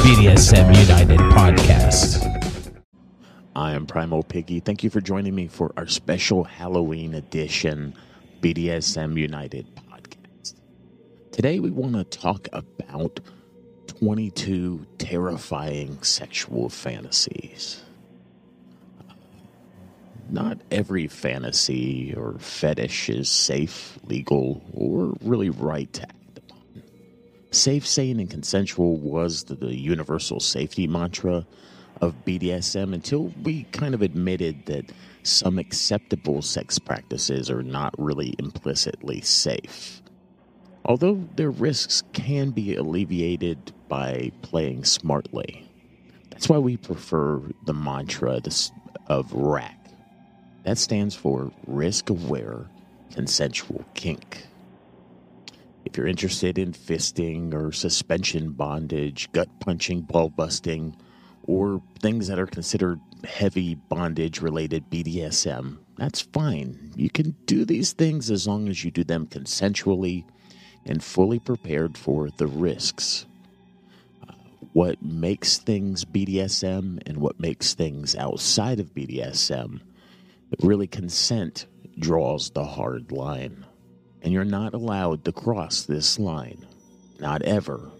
BDSM United podcast. I am Primal Piggy. Thank you for joining me for our special Halloween edition BDSM United podcast. Today, we want to talk about 22 terrifying sexual fantasies. Not every fantasy or fetish is safe, legal, or really right to. Safe, sane, and consensual was the, the universal safety mantra of BDSM until we kind of admitted that some acceptable sex practices are not really implicitly safe. Although their risks can be alleviated by playing smartly. That's why we prefer the mantra of RACK. That stands for Risk Aware Consensual Kink. If you're interested in fisting or suspension bondage, gut punching, ball busting, or things that are considered heavy bondage related BDSM, that's fine. You can do these things as long as you do them consensually and fully prepared for the risks. Uh, what makes things BDSM and what makes things outside of BDSM, really consent draws the hard line. And you're not allowed to cross this line. Not ever.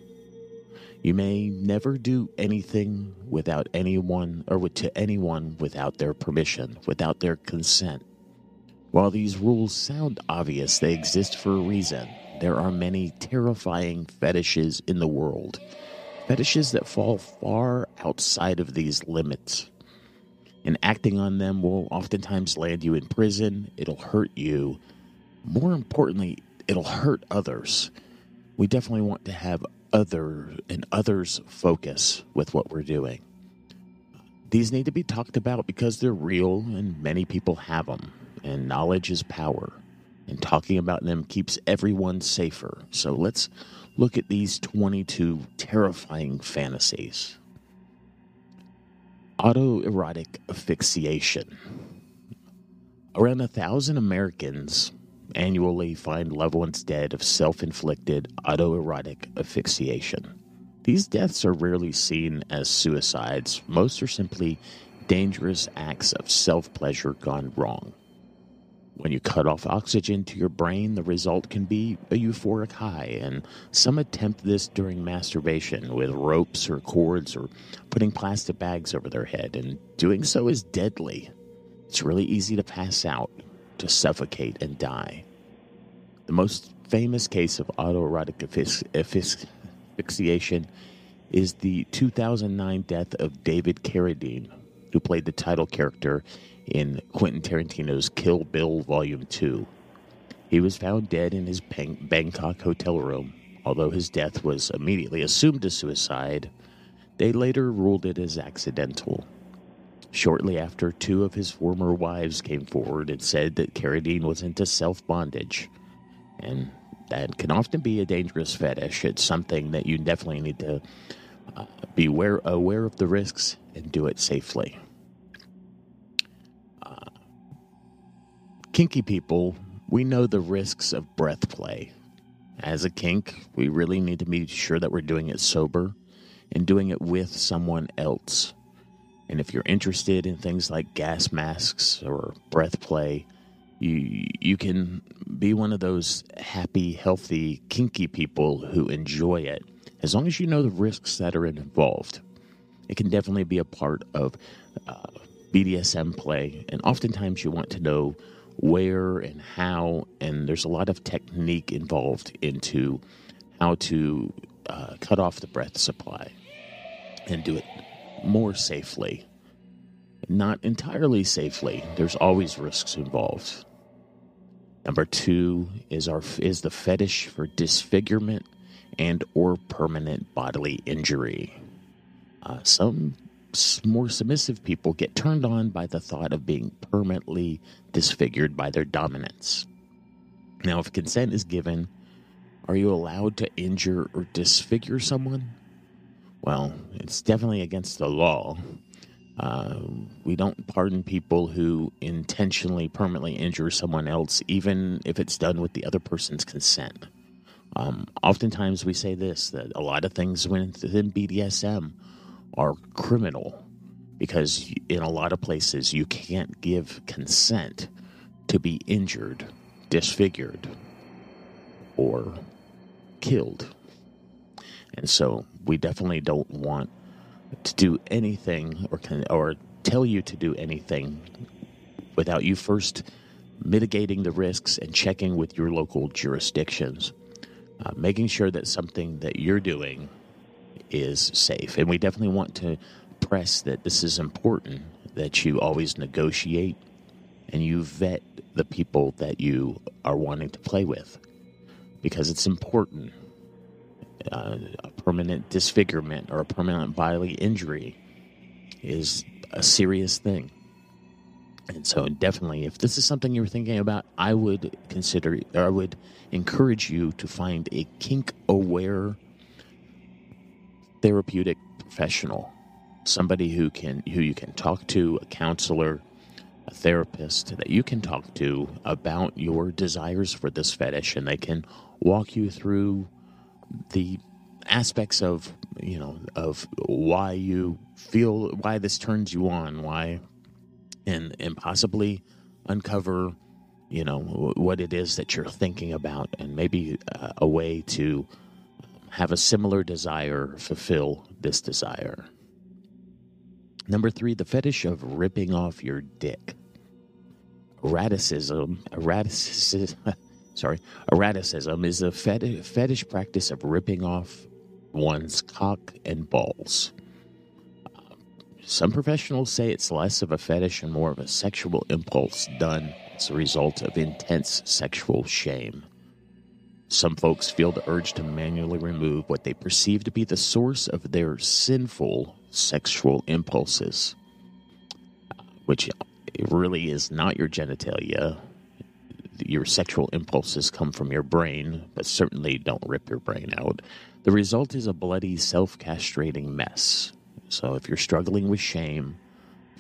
You may never do anything without anyone or to anyone without their permission, without their consent. While these rules sound obvious, they exist for a reason. There are many terrifying fetishes in the world, fetishes that fall far outside of these limits. And acting on them will oftentimes land you in prison, it'll hurt you. More importantly, it'll hurt others. We definitely want to have other and others focus with what we're doing. These need to be talked about because they're real and many people have them, and knowledge is power. And talking about them keeps everyone safer. So let's look at these 22 terrifying fantasies. Autoerotic asphyxiation. Around a thousand Americans annually find loved ones dead of self inflicted autoerotic asphyxiation. These deaths are rarely seen as suicides, most are simply dangerous acts of self pleasure gone wrong. When you cut off oxygen to your brain, the result can be a euphoric high, and some attempt this during masturbation with ropes or cords or putting plastic bags over their head, and doing so is deadly. It's really easy to pass out to suffocate and die. The most famous case of autoerotic asphyxiation is the 2009 death of David Carradine, who played the title character in Quentin Tarantino's Kill Bill Volume 2. He was found dead in his Bangkok hotel room. Although his death was immediately assumed as suicide, they later ruled it as accidental. Shortly after, two of his former wives came forward and said that Carradine was into self bondage. And that can often be a dangerous fetish. It's something that you definitely need to uh, be aware, aware of the risks and do it safely. Uh, kinky people, we know the risks of breath play. As a kink, we really need to be sure that we're doing it sober and doing it with someone else. And if you're interested in things like gas masks or breath play, you you can be one of those happy, healthy, kinky people who enjoy it. As long as you know the risks that are involved, it can definitely be a part of uh, BDSM play. And oftentimes, you want to know where and how, and there's a lot of technique involved into how to uh, cut off the breath supply and do it more safely. Not entirely safely. There's always risks involved. Number two is our is the fetish for disfigurement and or permanent bodily injury. Uh, some more submissive people get turned on by the thought of being permanently disfigured by their dominance. Now, if consent is given, are you allowed to injure or disfigure someone? Well, it's definitely against the law. Uh, we don't pardon people who intentionally permanently injure someone else, even if it's done with the other person's consent. Um, oftentimes, we say this that a lot of things within BDSM are criminal because in a lot of places you can't give consent to be injured, disfigured, or killed. And so we definitely don't want to do anything or can, or tell you to do anything without you first mitigating the risks and checking with your local jurisdictions, uh, making sure that something that you're doing is safe. And we definitely want to press that this is important that you always negotiate and you vet the people that you are wanting to play with because it's important. Uh, a permanent disfigurement or a permanent bodily injury is a serious thing. And so, definitely, if this is something you're thinking about, I would consider, or I would encourage you to find a kink aware therapeutic professional, somebody who can who you can talk to, a counselor, a therapist that you can talk to about your desires for this fetish, and they can walk you through the aspects of you know of why you feel why this turns you on, why, and and possibly uncover you know what it is that you're thinking about, and maybe uh, a way to have a similar desire fulfill this desire. Number three, the fetish of ripping off your dick. Eroticism, eroticism, sorry, eroticism is a fetish, fetish practice of ripping off one's cock and balls. Some professionals say it's less of a fetish and more of a sexual impulse done as a result of intense sexual shame. Some folks feel the urge to manually remove what they perceive to be the source of their sinful sexual impulses, which really is not your genitalia. Your sexual impulses come from your brain, but certainly don't rip your brain out. The result is a bloody, self castrating mess. So if you're struggling with shame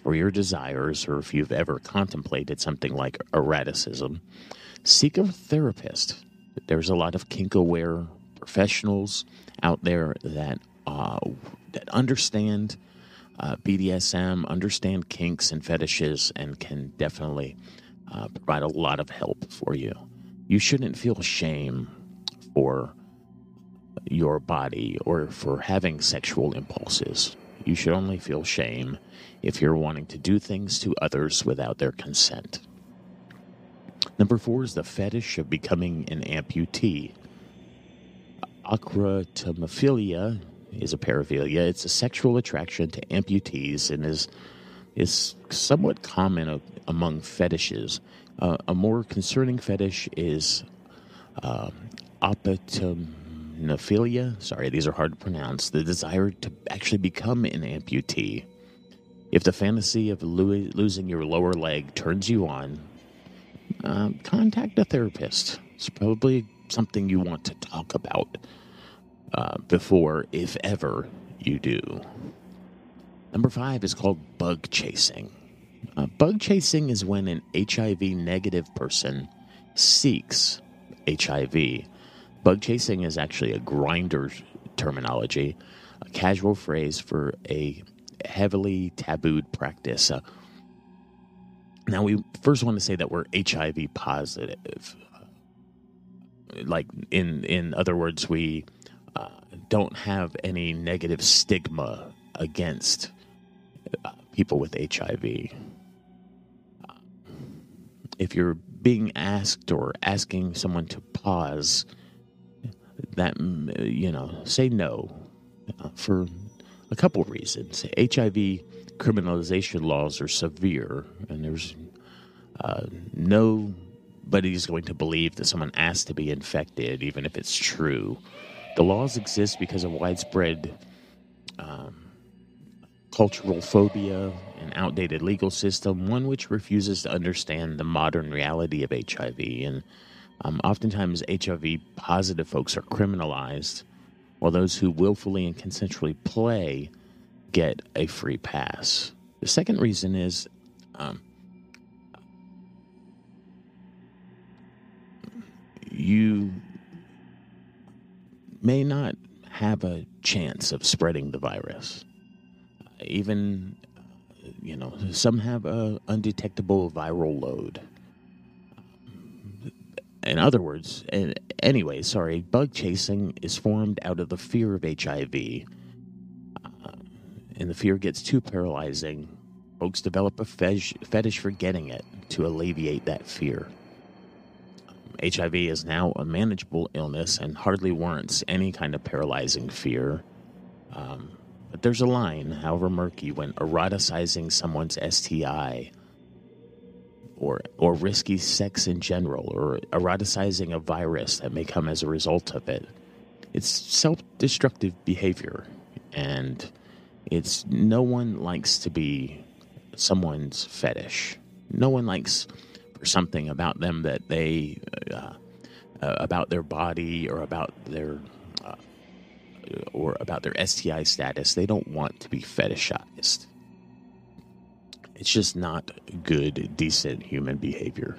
or your desires, or if you've ever contemplated something like eroticism, seek a therapist there's a lot of kink aware professionals out there that uh, that understand uh, BDSM, understand kinks and fetishes, and can definitely uh, provide a lot of help for you. You shouldn't feel shame for your body or for having sexual impulses. You should only feel shame if you're wanting to do things to others without their consent. Number four is the fetish of becoming an amputee. Acrotomophilia is a paraphilia. It's a sexual attraction to amputees and is is somewhat common among fetishes. Uh, a more concerning fetish is uh. Sorry, these are hard to pronounce. The desire to actually become an amputee. If the fantasy of lo- losing your lower leg turns you on, uh, contact a therapist. It's probably something you want to talk about uh, before, if ever, you do. Number five is called bug chasing. Uh, bug chasing is when an HIV negative person seeks HIV. Bug chasing is actually a Grindr terminology, a casual phrase for a heavily tabooed practice. Uh, now, we first want to say that we're HIV positive. Like, in, in other words, we uh, don't have any negative stigma against people with HIV. Uh, if you're being asked or asking someone to pause, that, you know, say no uh, for a couple of reasons. HIV criminalization laws are severe, and there's uh, nobody's going to believe that someone asked to be infected, even if it's true. The laws exist because of widespread cultural phobia, an outdated legal system, one which refuses to understand the modern reality of HIV. And um, oftentimes, HIV positive folks are criminalized, while those who willfully and consensually play get a free pass. The second reason is um, you may not have a chance of spreading the virus. Even, you know, some have a undetectable viral load. In other words, anyway, sorry, bug chasing is formed out of the fear of HIV. Uh, and the fear gets too paralyzing. Folks develop a fetish for getting it to alleviate that fear. HIV is now a manageable illness and hardly warrants any kind of paralyzing fear. Um, but there's a line, however murky, when eroticizing someone's STI or or risky sex in general or eroticizing a virus that may come as a result of it. It's self-destructive behavior and it's no one likes to be someone's fetish. No one likes for something about them that they uh, uh, about their body or about their uh, or about their STI status. They don't want to be fetishized. It's just not good, decent human behavior.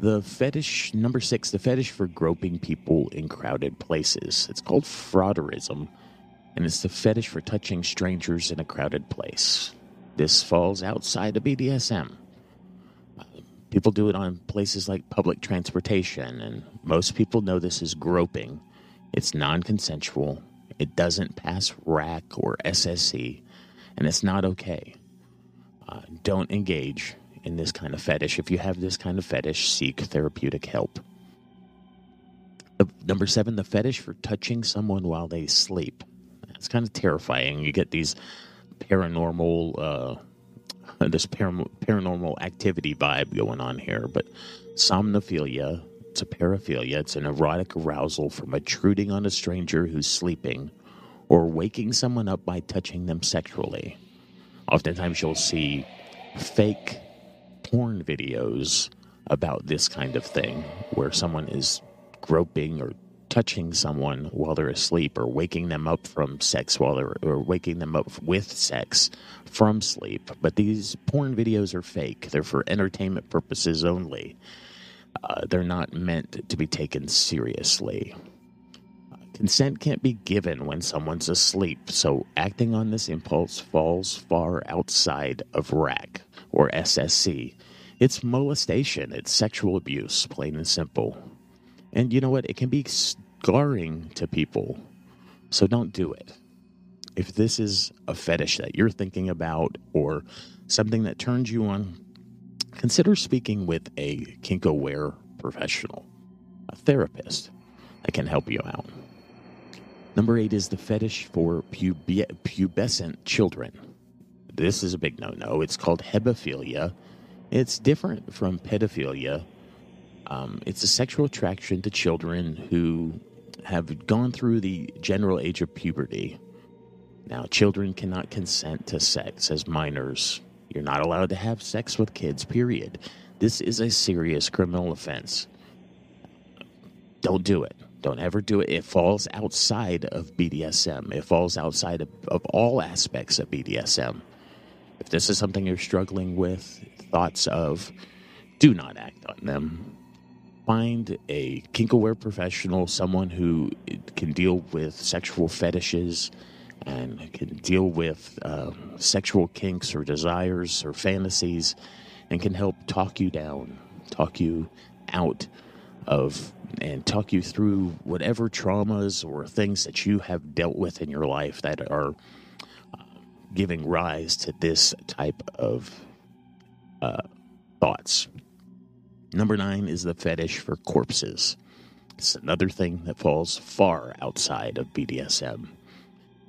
The fetish number six, the fetish for groping people in crowded places. It's called frotteurism, and it's the fetish for touching strangers in a crowded place. This falls outside of BDSM. People do it on places like public transportation, and most people know this is groping. It's non consensual, it doesn't pass RACK or SSC, and it's not okay. Uh, don't engage in this kind of fetish. If you have this kind of fetish, seek therapeutic help. number seven, the fetish for touching someone while they sleep. It's kind of terrifying. You get these paranormal uh, this paranormal activity vibe going on here, but somnophilia, it's a paraphilia, it's an erotic arousal from intruding on a stranger who's sleeping or waking someone up by touching them sexually. Oftentimes you'll see fake porn videos about this kind of thing where someone is groping or touching someone while they're asleep or waking them up from sex while they're or waking them up with sex from sleep. But these porn videos are fake. They're for entertainment purposes only. Uh, they're not meant to be taken seriously. Consent can't be given when someone's asleep, so acting on this impulse falls far outside of RACK or SSC. It's molestation, it's sexual abuse, plain and simple. And you know what? It can be scarring to people. So don't do it. If this is a fetish that you're thinking about or something that turns you on, consider speaking with a kink aware professional, a therapist that can help you out. Number eight is the fetish for pube- pubescent children. This is a big no no. It's called hebephilia. It's different from pedophilia um, it's a sexual attraction to children who have gone through the general age of puberty. Now, children cannot consent to sex as minors. You're not allowed to have sex with kids, period. This is a serious criminal offense. Don't do it. Don't ever do it. It falls outside of BDSM, it falls outside of, of all aspects of BDSM. If this is something you're struggling with, thoughts of, do not act on them find a kink-aware professional, someone who can deal with sexual fetishes and can deal with um, sexual kinks or desires or fantasies and can help talk you down, talk you out of, and talk you through whatever traumas or things that you have dealt with in your life that are uh, giving rise to this type of uh, thoughts. Number nine is the fetish for corpses. It's another thing that falls far outside of BDSM.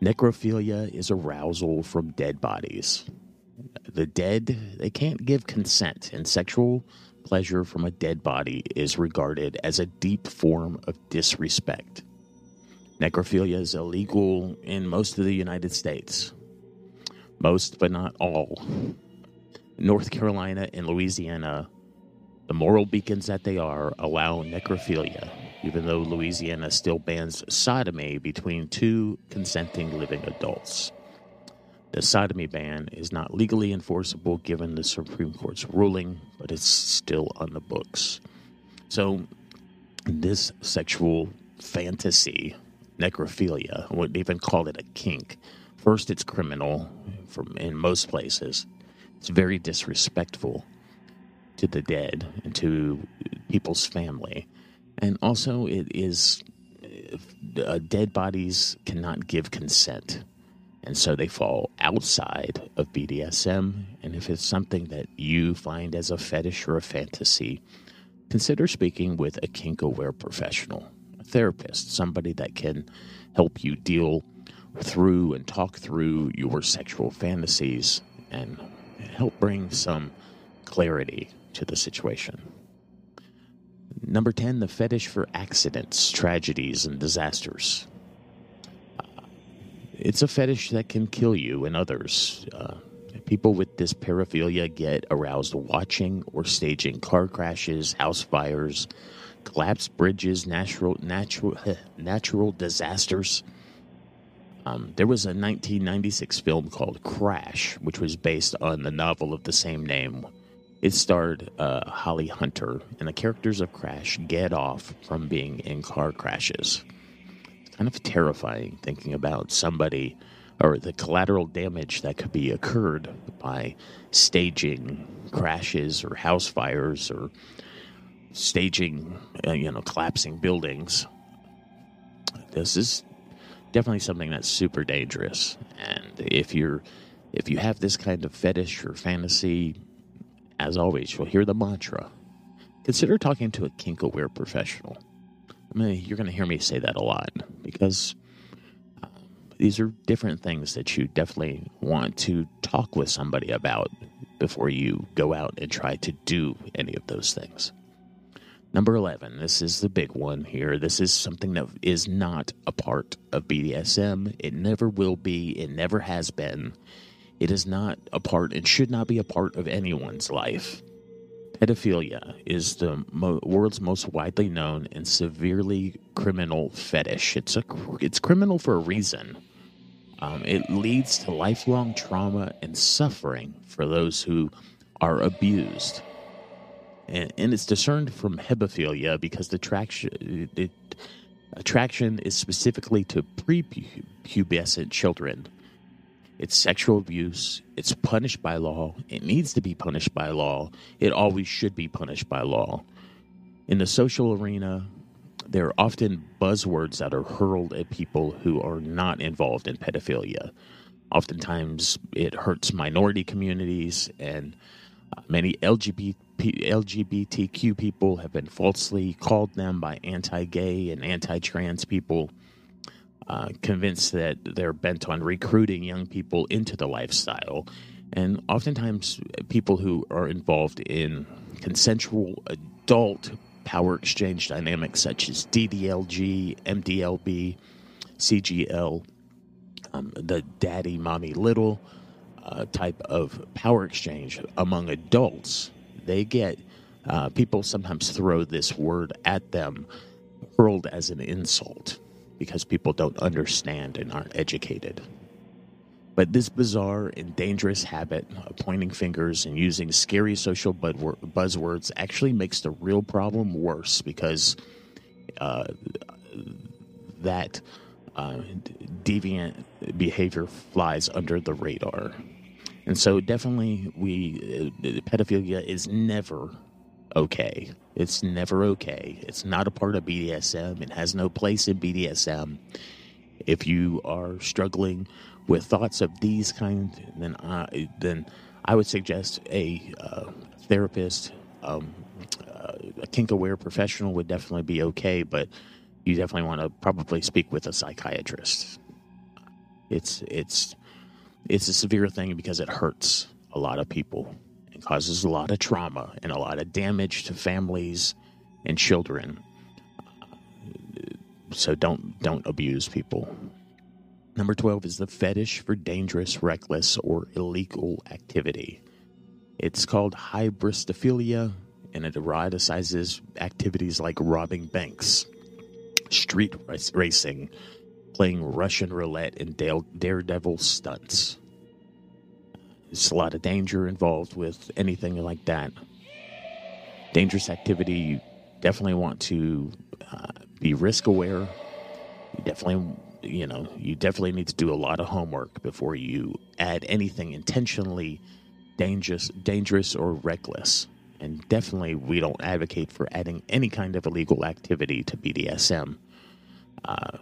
Necrophilia is arousal from dead bodies. The dead, they can't give consent, and sexual pleasure from a dead body is regarded as a deep form of disrespect. Necrophilia is illegal in most of the United States. most but not all. North Carolina and Louisiana, the moral beacons that they are, allow necrophilia, even though Louisiana still bans sodomy between two consenting living adults. The sodomy ban is not legally enforceable given the Supreme Court's ruling, but it's still on the books. So, this sexual fantasy, necrophilia, I wouldn't even call it a kink. First, it's criminal from in most places. It's very disrespectful to the dead and to people's family. And also, it is uh, dead bodies cannot give consent. And so they fall outside of BDSM. And if it's something that you find as a fetish or a fantasy, consider speaking with a kink aware professional, a therapist, somebody that can help you deal through and talk through your sexual fantasies and help bring some clarity to the situation. Number 10, the fetish for accidents, tragedies, and disasters. Uh, it's a fetish that can kill you and others. Uh, people with this paraphilia get aroused watching or staging car crashes, house fires, collapsed bridges, natural natural natural disasters. Um, there was a 1996 film called Crash, which was based on the novel of the same name. It starred uh, Holly Hunter, and the characters of Crash get off from being in car crashes. It's kind of terrifying thinking about somebody or the collateral damage that could be occurred by staging crashes or house fires or staging, uh, you know, collapsing buildings. This is definitely something that's super dangerous. And if you're if you have this kind of fetish or fantasy, as always, you'll hear the mantra. Consider talking to a kink aware professional. I mean, you're going to hear me say that a lot because uh, these are different things that you definitely want to talk with somebody about before you go out and try to do any of those things. Number 11, this is the big one here. This is something that is not a part of BDSM. It never will be, it never has been. It is not a part, and should not be a part of anyone's life. Pedophilia is the mo- world's most widely known and severely criminal fetish. It's a it's criminal for a reason. Um, it leads to lifelong trauma and suffering for those who are abused and, and it's discerned from hebephilia because the traction it, attraction is specifically to prepubescent children. It's sexual abuse. It's punished by law. It needs to be punished by law. It always should be punished by law. In the social arena, there are often buzzwords that are hurled at people who are not involved in pedophilia. Oftentimes, it hurts minority communities and uh, Many LGBT, LGBTQ people have been falsely called them by anti gay and anti trans people, uh, convinced that they're bent on recruiting young people into the lifestyle. And oftentimes, people who are involved in consensual adult power exchange dynamics such as DDLG, MDLB, CGL, um, the daddy, mommy, little uh, type of power exchange among adults. They get uh, people sometimes throw this word at them, hurled as an insult, because people don't understand and aren't educated. But this bizarre and dangerous habit of pointing fingers and using scary social buzzwords actually makes the real problem worse because uh, that uh, deviant behavior flies under the radar. And so, definitely, we uh, pedophilia is never okay. It's never okay. It's not a part of BDSM. It has no place in BDSM. If you are struggling with thoughts of these kind, then I then I would suggest a uh, therapist, um, uh, a kink aware professional would definitely be okay. But you definitely want to probably speak with a psychiatrist. It's it's it's a severe thing because it hurts a lot of people causes a lot of trauma and a lot of damage to families and children. So don't don't abuse people. Number 12 is the fetish for dangerous, reckless, or illegal activity. It's called hybristophilia, and it eroticizes activities like robbing banks, street racing, playing Russian roulette, and daredevil stunts. There's a lot of danger involved with anything like that. Dangerous activity, you definitely want to uh, be risk aware. You definitely, you know, you definitely need to do a lot of homework before you add anything intentionally dangerous, dangerous or reckless. And definitely, we don't advocate for adding any kind of illegal activity to BDSM. Uh,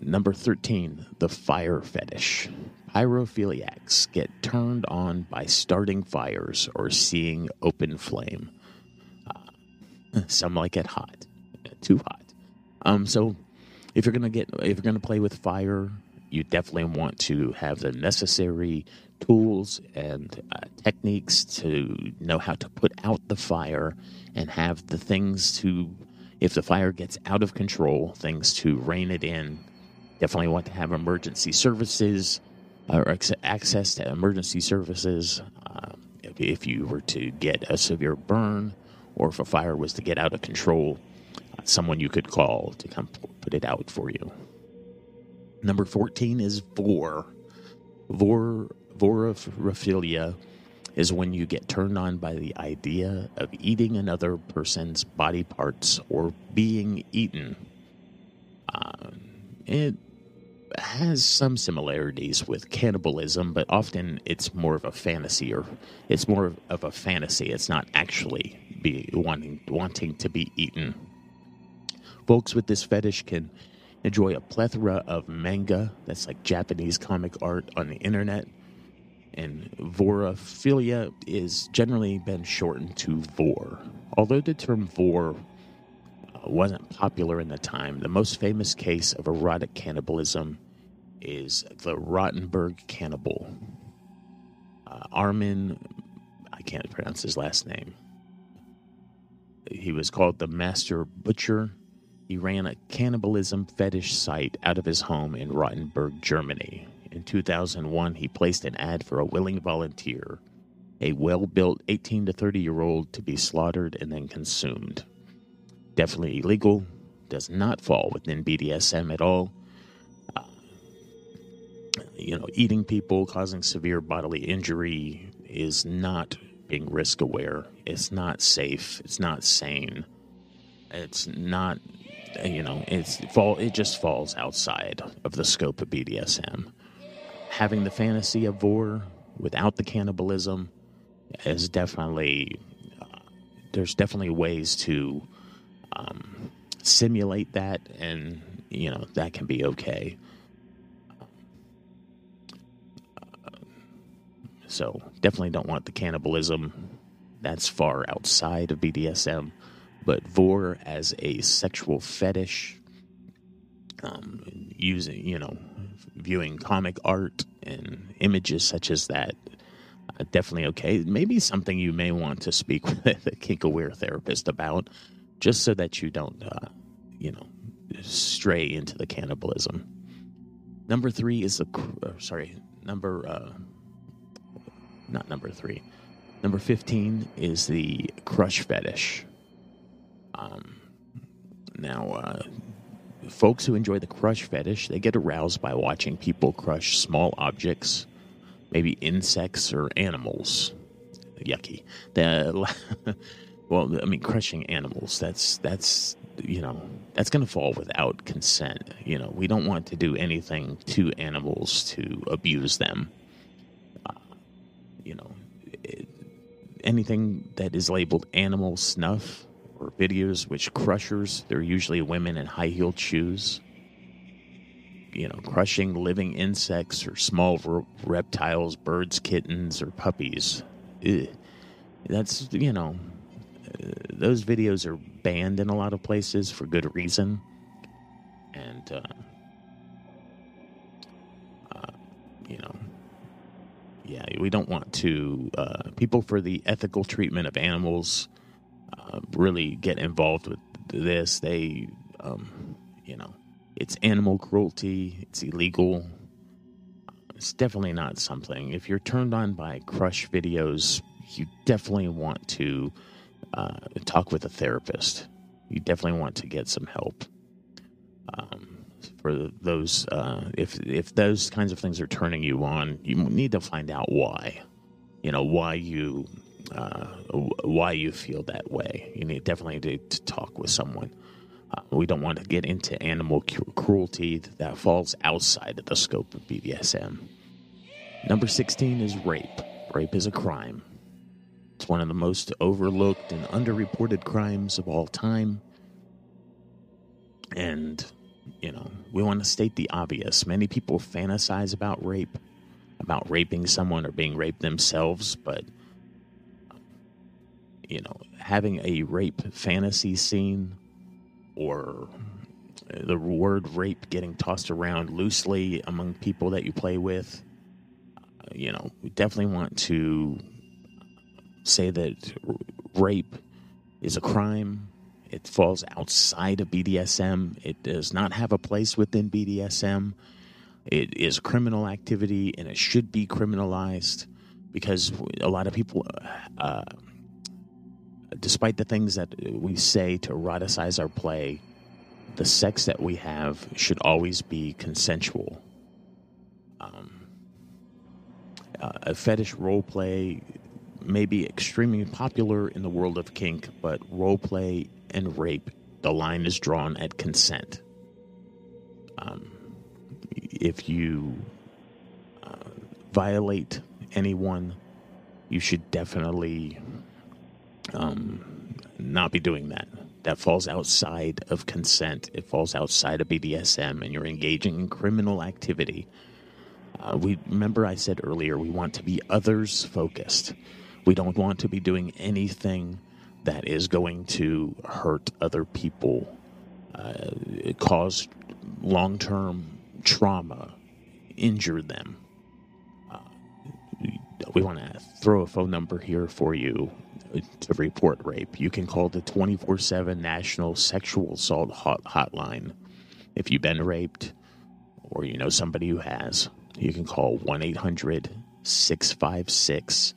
number 13, the fire fetish. Pyrophiliacs get turned on by starting fires or seeing open flame. Uh, some like it hot, too hot. Um, so if you're gonna get, if you're gonna play with fire, you definitely want to have the necessary tools and uh, techniques to know how to put out the fire and have the things to, if the fire gets out of control, things to rein it in. Definitely want to have emergency services or access to emergency services. Uh, if, if, you were to get a severe burn or if a fire was to get out of control, uh, someone you could call to come put it out for you. Number 14 is vore. Vore vorophilia is when you get turned on by the idea of eating another person's body parts or being eaten. Uh, it has some similarities with cannibalism, but often it's more of a fantasy, or it's more of a fantasy. It's not actually be wanting wanting to be eaten. Folks with this fetish can enjoy a plethora of manga, that's like Japanese comic art on the internet. And vorophilia is generally been shortened to vore. Although the term vore wasn't popular in the time, the most famous case of erotic cannibalism is the Rotenburg cannibal. Uh, Armin, I can't pronounce his last name. He was called the Master Butcher he ran a cannibalism fetish site out of his home in Rotenburg, Germany. In 2001, he placed an ad for a willing volunteer, a well built 18 to 30 year old, to be slaughtered and then consumed. Definitely illegal, does not fall within BDSM at all. Uh, you know, eating people, causing severe bodily injury is not being risk aware. It's not safe. It's not sane. It's not you know, it's fall. It just falls outside of the scope of BDSM. Having the fantasy of vore without the cannibalism is definitely uh, there's definitely ways to um, simulate that, and you know that can be okay. So definitely don't want the cannibalism. That's far outside of BDSM but vore as a sexual fetish, um, using you know, viewing comic art and images such as that, uh, definitely okay. Maybe something you may want to speak with a kink aware therapist about, just so that you don't, uh, you know, stray into the cannibalism. Number three is the uh, sorry number uh, not number three. Number fifteen is the crush fetish. Um, now, uh, folks who enjoy the crush fetish, they get aroused by watching people crush small objects, maybe insects or animals. Yucky. The, well, I mean, crushing animals. That's that's you know that's going to fall without consent. You know, we don't want to do anything to animals to abuse them. Uh, you know, it, anything that is labeled animal snuff or videos which crushers, they're usually women in high heeled shoes, you know, crushing living insects or small r- reptiles, birds, kittens, or puppies. Ugh. That's, you know, those videos are banned in a lot of places for good reason. And, uh, uh, you know, yeah, we don't want to, uh, people for the ethical treatment of animals uh, really get involved with this, they, um, you know, it's animal cruelty, it's illegal. It's definitely not something. If you're turned on by crush videos, you definitely want to uh, talk with a therapist. You definitely want to get some help. Um, for those, uh, if if those kinds of things are turning you on, you need to find out why. You know why you uh, why you feel that way. You need definitely to, to talk with someone. Uh, we don't want to get into animal cruelty that falls outside of the scope of BDSM. Number 16 is rape. Rape is a crime. It's one of the most overlooked and underreported crimes of all time. And, you know, we want to state the obvious. Many people fantasize about rape, about raping someone or being raped themselves, but, you know, having a rape fantasy scene or the word rape getting tossed around loosely among people that you play with. You know, we definitely want to say that rape is a crime. It falls outside of BDSM. It does not have a place within BDSM. It is criminal activity and it should be criminalized because a lot of people uh, despite the things that we say to eroticize our play, the sex that we have should always be consensual. Um, uh, a fetish role play may be extremely popular in the world of kink, but role play and rape, the line is drawn at consent. Um, if you uh, violate anyone, you should definitely um, not be doing that. That falls outside of consent. It falls outside of BDSM, and you're engaging in criminal activity. Uh, we remember I said earlier we want to be others focused. We don't want to be doing anything that is going to hurt other people, uh, cause long term trauma, injure them. Uh, we want to throw a phone number here for you to report rape. You can call the 24 7 National Sexual Assault hot- Hotline. If you've been raped or you know somebody who has, you can call 1 800 656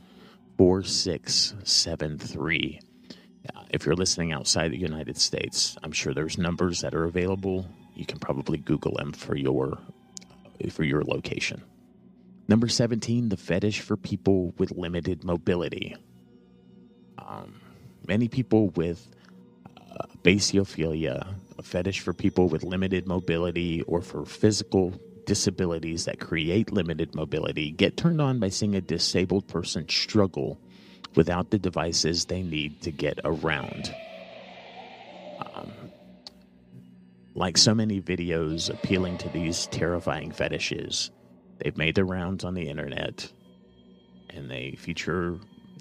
4673. If you're listening outside the United States, I'm sure there's numbers that are available. You can probably Google them for your for your location. Number 17, the fetish for people with limited mobility. Um, many people with uh, basiophilia, a fetish for people with limited mobility or for physical disabilities that create limited mobility, get turned on by seeing a disabled person struggle without the devices they need to get around. Um, like so many videos appealing to these terrifying fetishes, they've made their rounds on the internet and they feature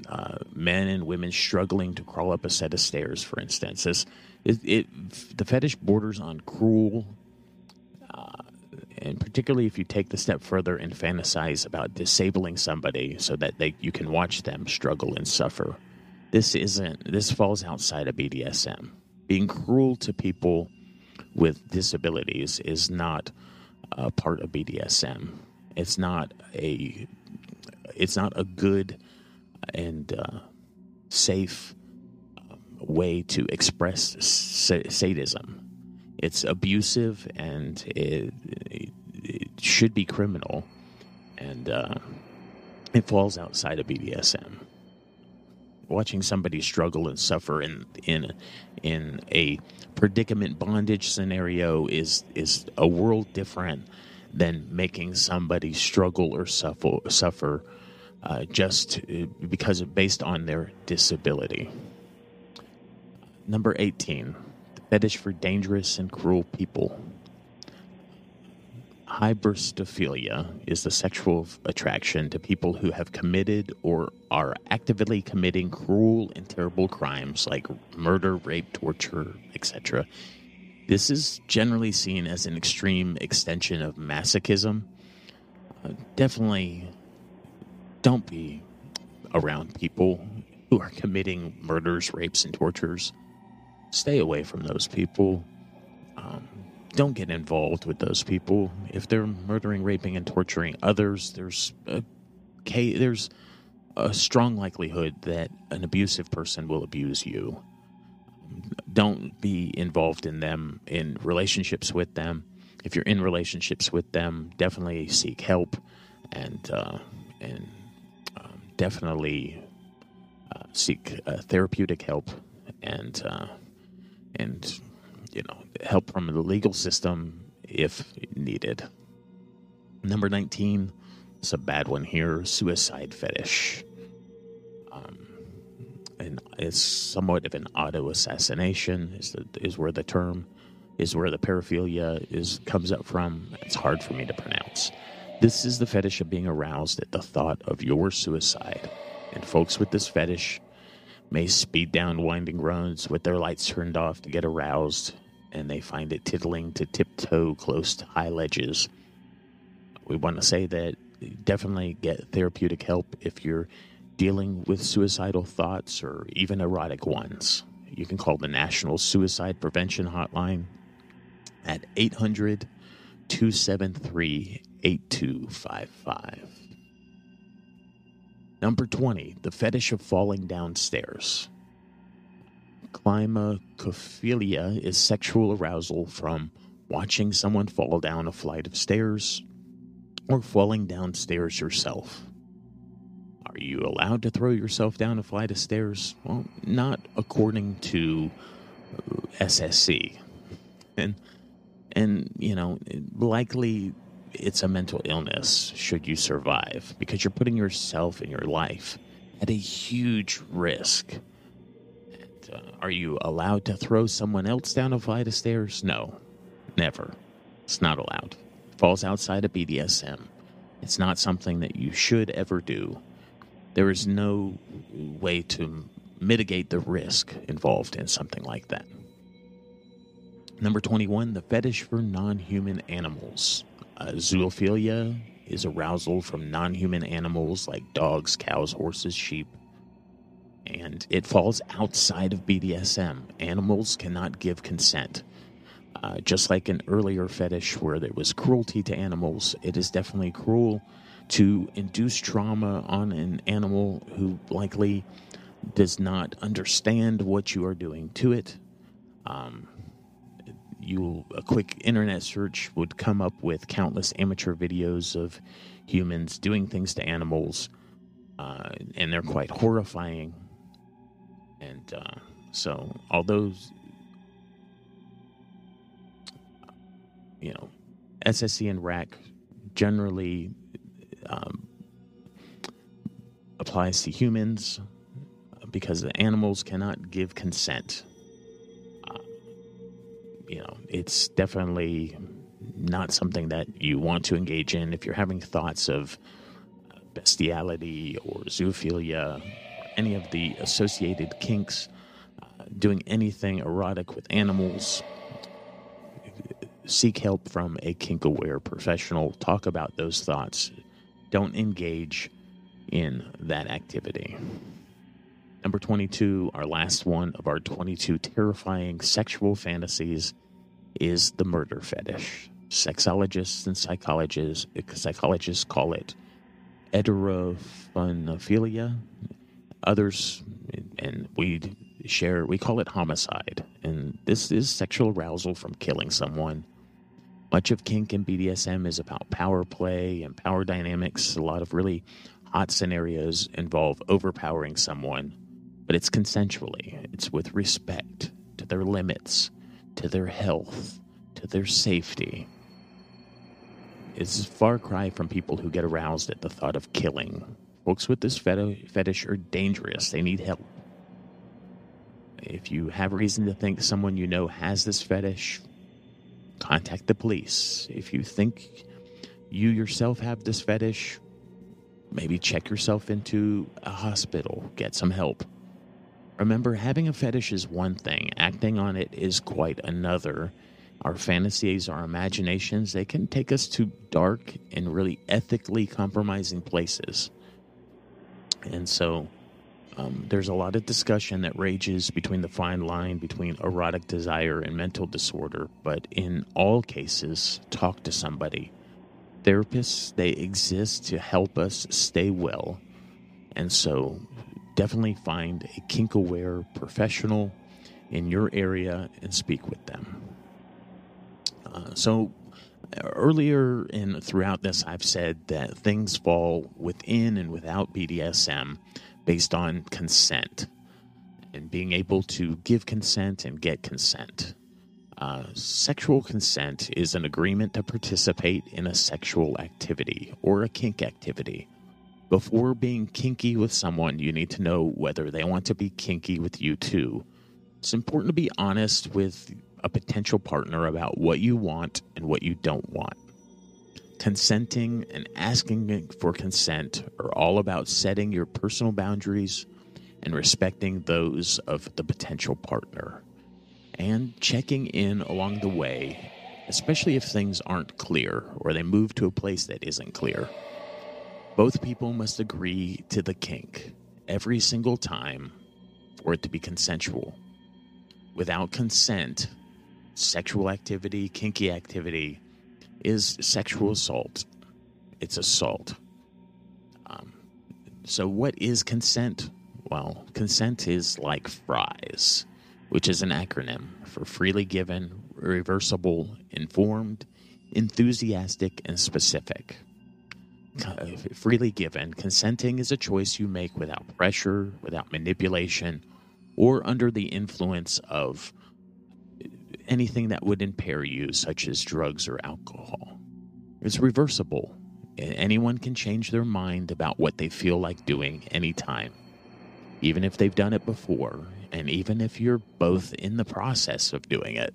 uh, men and women struggling to crawl up a set of stairs, for instance. This, it, it the fetish borders on cruel, and particularly if you take the step further and fantasize about disabling somebody so that they you can watch them struggle and suffer. This isn't. This falls outside of BDSM. Being cruel to people with disabilities is not a part of BDSM. It's not a. It's not a good and uh, safe um, way to express sadism. It's abusive and it, should be criminal, and uh, it falls outside of BDSM. Watching somebody struggle and suffer in in in a predicament bondage scenario is is a world different than making somebody struggle or suffer suffer uh, just uh, because based on their disability. Number 18, the fetish for dangerous and cruel people. Hybristophilia is the sexual attraction to people who have committed or are actively committing cruel and terrible crimes like murder, rape, torture, etc. This is generally seen as an extreme extension of masochism. Uh, definitely don't be around people who are committing murders, rapes, and tortures. Stay away from those people. Um, don't get involved with those people. If they're murdering, raping, and torturing others, there's a, there's a strong likelihood that an abusive person will abuse you. Don't be involved in them, in relationships with them. If you're in relationships with them, definitely seek help and uh, and um, definitely uh, seek uh, therapeutic help and uh, and you know help from the legal system if needed. Number nineteen, it's a bad one here. Suicide fetish. Um, and it's somewhat of an auto assassination is the, is where the term is where the paraphilia is comes up from. It's hard for me to pronounce. This is the fetish of being aroused at the thought of your suicide. And folks with this fetish may speed down winding roads with their lights turned off to get aroused, and they find it tittling to tiptoe close to high ledges. We want to say that definitely get therapeutic help if you're dealing with suicidal thoughts or even erotic ones. You can call the National Suicide Prevention Hotline at 800 273 8255. Number 20, the fetish of falling downstairs. Climacophilia is sexual arousal from watching someone fall down a flight of stairs or falling downstairs yourself. Are you allowed to throw yourself down a flight of stairs? Well, not according to uh, SSC. And and you know, likely it's a mental illness should you survive because you're putting yourself and your life at a huge risk. Are you allowed to throw someone else down a flight of stairs? No, never. It's not allowed. It falls outside of BDSM. It's not something that you should ever do. There is no way to mitigate the risk involved in something like that. Number 21, the fetish for non human animals. Uh, zoophilia is arousal from non human animals like dogs, cows, horses, sheep. And it falls outside of BDSM. Animals cannot give consent. Uh, just like an earlier fetish where there was cruelty to animals, it is definitely cruel to induce trauma on an animal who likely does not understand what you are doing to it. Um, you a quick internet search would come up with countless amateur videos of humans doing things to animals, uh, and they're quite horrifying. And uh, so, although you know, SSC and RACK generally um, applies to humans because the animals cannot give consent. You know, it's definitely not something that you want to engage in. If you're having thoughts of bestiality or zoophilia, any of the associated kinks, uh, doing anything erotic with animals. Seek help from a kink aware professional. Talk about those thoughts. Don't engage in that activity. Number 22, our last one of our 22 terrifying sexual fantasies is the murder fetish. Sexologists and psychologists psychologists call it erotophonophilia. Others, and we share, we call it homicide. And this is sexual arousal from killing someone. Much of kink and BDSM is about power play and power dynamics. A lot of really hot scenarios involve overpowering someone, but it's consensually, it's with respect to their limits to their health, to their safety. It's a far cry from people who get aroused at the thought of killing. Folks with this fetish are dangerous. They need help. If you have reason to think someone you know has this fetish, contact the police. If you think you yourself have this fetish, maybe check yourself into a hospital, get some help. Remember, having a fetish is one thing, acting on it is quite another. Our fantasies, our imaginations, they can take us to dark and really ethically compromising places. And so, Um, there's a lot of discussion that rages between the fine line between erotic desire and mental disorder, but in all cases, talk to somebody. Therapists, they exist to help us stay well. And so definitely find a kink aware professional in your area and speak with them. Uh, so, earlier and throughout this, I've said that things fall within and without BDSM based on consent and being able to give consent and get consent. Uh, sexual consent is an agreement to participate in a sexual activity or a kink activity. Before being kinky with someone, you need to know whether they want to be kinky with you too. It's important to be honest with a potential partner about what you want and what you don't want. Consenting and asking for consent are all about setting your personal boundaries and respecting those of the potential partner. And checking in along the way, especially if things aren't clear or they move to a place that isn't clear. Both people must agree to the kink every single time for it to be consensual. Without consent, sexual activity, kinky activity, is sexual assault. It's assault. Um, so, what is consent? Well, consent is like FRIES, which is an acronym for freely given, reversible, informed, enthusiastic, and specific. Freely given, consenting is a choice you make without pressure, without manipulation, or under the influence of anything that would impair you, such as drugs or alcohol. It's reversible. Anyone can change their mind about what they feel like doing anytime, even if they've done it before, and even if you're both in the process of doing it.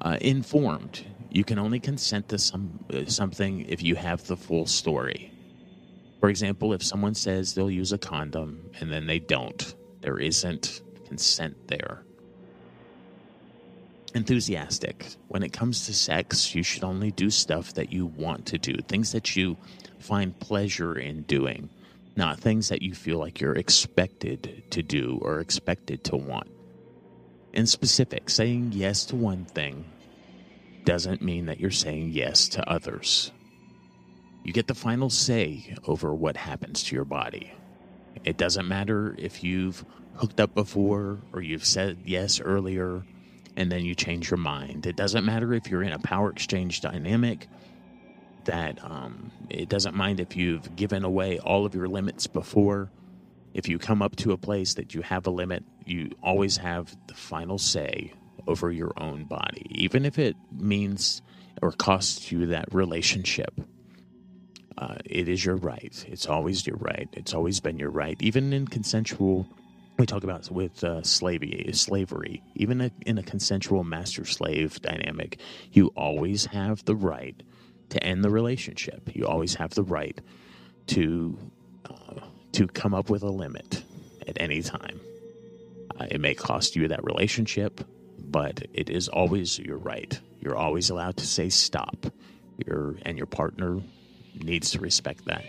Uh, informed, you can only consent to some uh, something if you have the full story. For example, if someone says they'll use a condom and then they don't, there isn't consent there enthusiastic. When it comes to sex, you should only do stuff that you want to do, things that you find pleasure in doing, not things that you feel like you're expected to do or expected to want. In specific, saying yes to one thing doesn't mean that you're saying yes to others. You get the final say over what happens to your body. It doesn't matter if you've hooked up before or you've said yes earlier and then you change your mind. It doesn't matter if you're in a power exchange dynamic. That um, it doesn't mind if you've given away all of your limits before. If you come up to a place that you have a limit, you always have the final say over your own body, even if it means or costs you that relationship. Uh, it is your right. It's always your right. It's always been your right, even in consensual we talk about with uh, slavery, slavery, even in a consensual master slave dynamic, you always have the right to end the relationship. You always have the right to uh, to come up with a limit at any time. Uh, it may cost you that relationship, but it is always your right. You're always allowed to say stop. Your and your partner needs to respect that.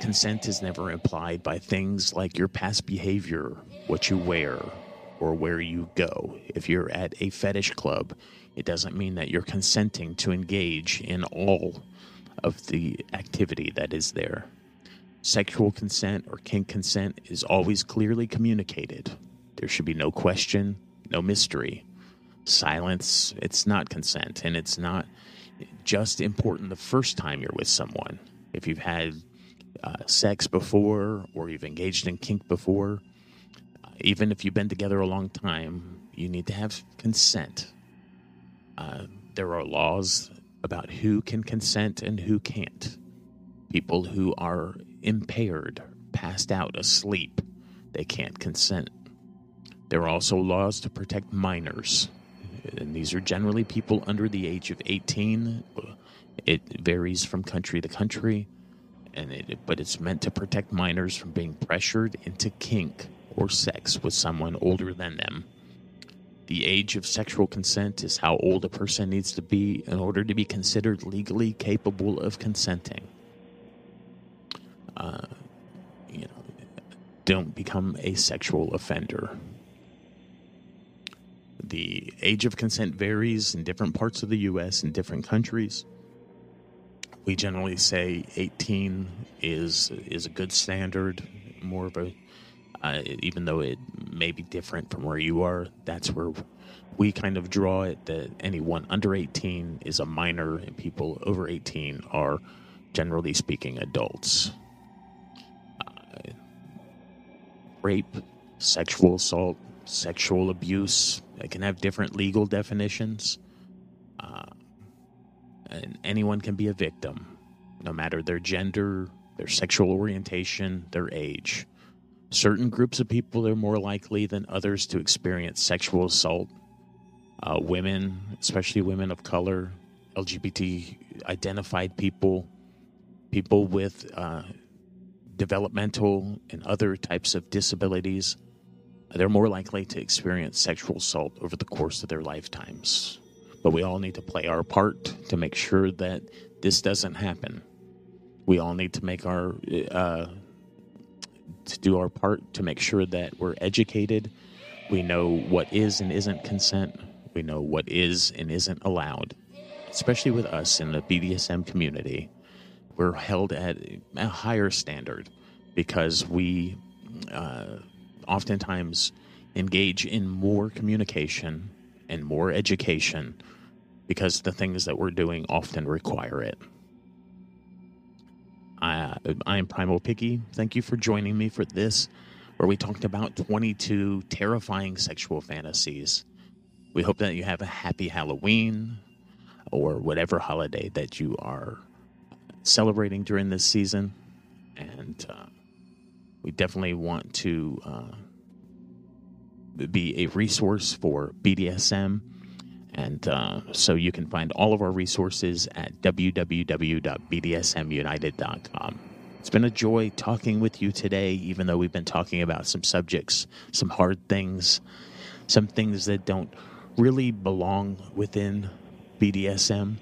Consent is never implied by things like your past behavior, what you wear, or where you go. If you're at a fetish club, it doesn't mean that you're consenting to engage in all of the activity that is there. Sexual consent or kink consent is always clearly communicated. There should be no question, no mystery. Silence, it's not consent, and it's not just important the first time you're with someone. If you've had uh, sex before or you've engaged in kink before, uh, even if you've been together a long time, you need to have consent. Uh, there are laws about who can consent and who can't. People who are impaired, passed out, asleep, they can't consent. There are also laws to protect minors, and these are generally people under the age of 18. It varies from country to country and it, but it's meant to protect minors from being pressured into kink or sex with someone older than them. The age of sexual consent is how old a person needs to be in order to be considered legally capable of consenting. Uh, you know, don't become a sexual offender. The age of consent varies in different parts of the U.S. and different countries. We generally say 18 is is a good standard, more of a uh, even though it may be different from where you are. That's where we kind of draw it that anyone under 18 is a minor, and people over 18 are, generally speaking, adults. Uh, rape, sexual assault, sexual abuse, it can have different legal definitions. And anyone can be a victim, no matter their gender, their sexual orientation, their age. Certain groups of people are more likely than others to experience sexual assault. Uh, women, especially women of color, LGBT identified people, people with uh, developmental and other types of disabilities, they're more likely to experience sexual assault over the course of their lifetimes. But we all need to play our part to make sure that this doesn't happen. We all need to make our uh, to do our part to make sure that we're educated. We know what is and isn't consent. We know what is and isn't allowed, especially with us in the BDSM community. We're held at a higher standard because we uh, oftentimes engage in more communication and more education because the things that we're doing often require it. I, I am Primal Piggy. Thank you for joining me for this, where we talked about 22 terrifying sexual fantasies. We hope that you have a happy Halloween or whatever holiday that you are celebrating during this season. And uh, we definitely want to uh, be a resource for BDSM and uh, so you can find all of our resources at www.bdsmunited.com. It's been a joy talking with you today, even though we've been talking about some subjects, some hard things, some things that don't really belong within BDSM.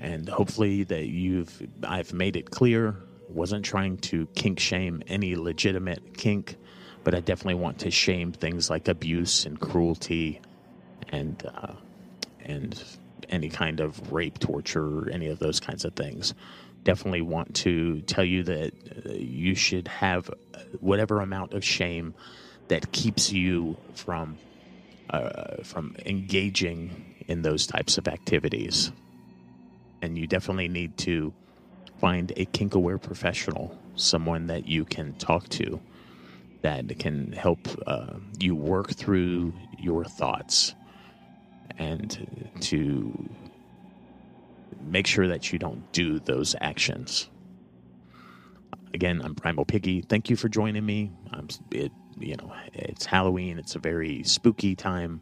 And hopefully that you've I've made it clear. Wasn't trying to kink shame any legitimate kink, but I definitely want to shame things like abuse and cruelty and uh, and any kind of rape, torture, any of those kinds of things. Definitely want to tell you that uh, you should have whatever amount of shame that keeps you from uh, from engaging in those types of activities. And you definitely need to find a kink aware professional, someone that you can talk to that can help uh, you work through your thoughts and to make sure that you don't do those actions. Again, I'm Primal Piggy. Thank you for joining me. I'm it, you know, it's Halloween. It's a very spooky time.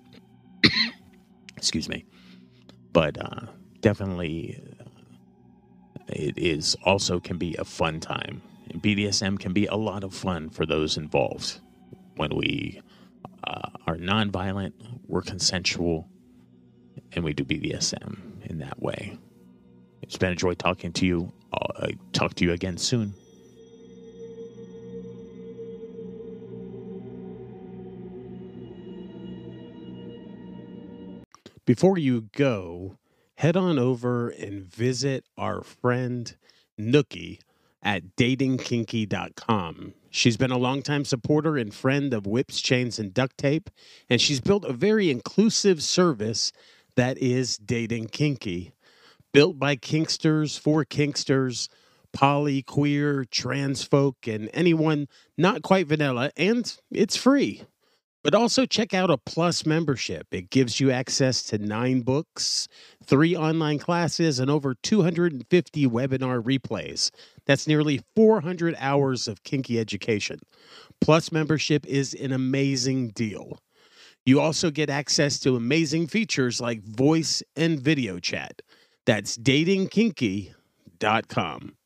Excuse me, but uh, definitely, uh, it is also can be a fun time. BDSM can be a lot of fun for those involved. When we uh, are nonviolent, we're consensual, and we do BDSM in that way. It's been a joy talking to you. I'll uh, talk to you again soon. Before you go, head on over and visit our friend Nookie at datingkinky.com. She's been a longtime supporter and friend of whips, chains, and duct tape, and she's built a very inclusive service that is Dating Kinky. Built by Kinksters for Kinksters, poly, queer, trans folk, and anyone not quite vanilla, and it's free. But also check out a Plus membership. It gives you access to nine books, three online classes, and over 250 webinar replays. That's nearly 400 hours of kinky education. Plus membership is an amazing deal. You also get access to amazing features like voice and video chat. That's datingkinky.com.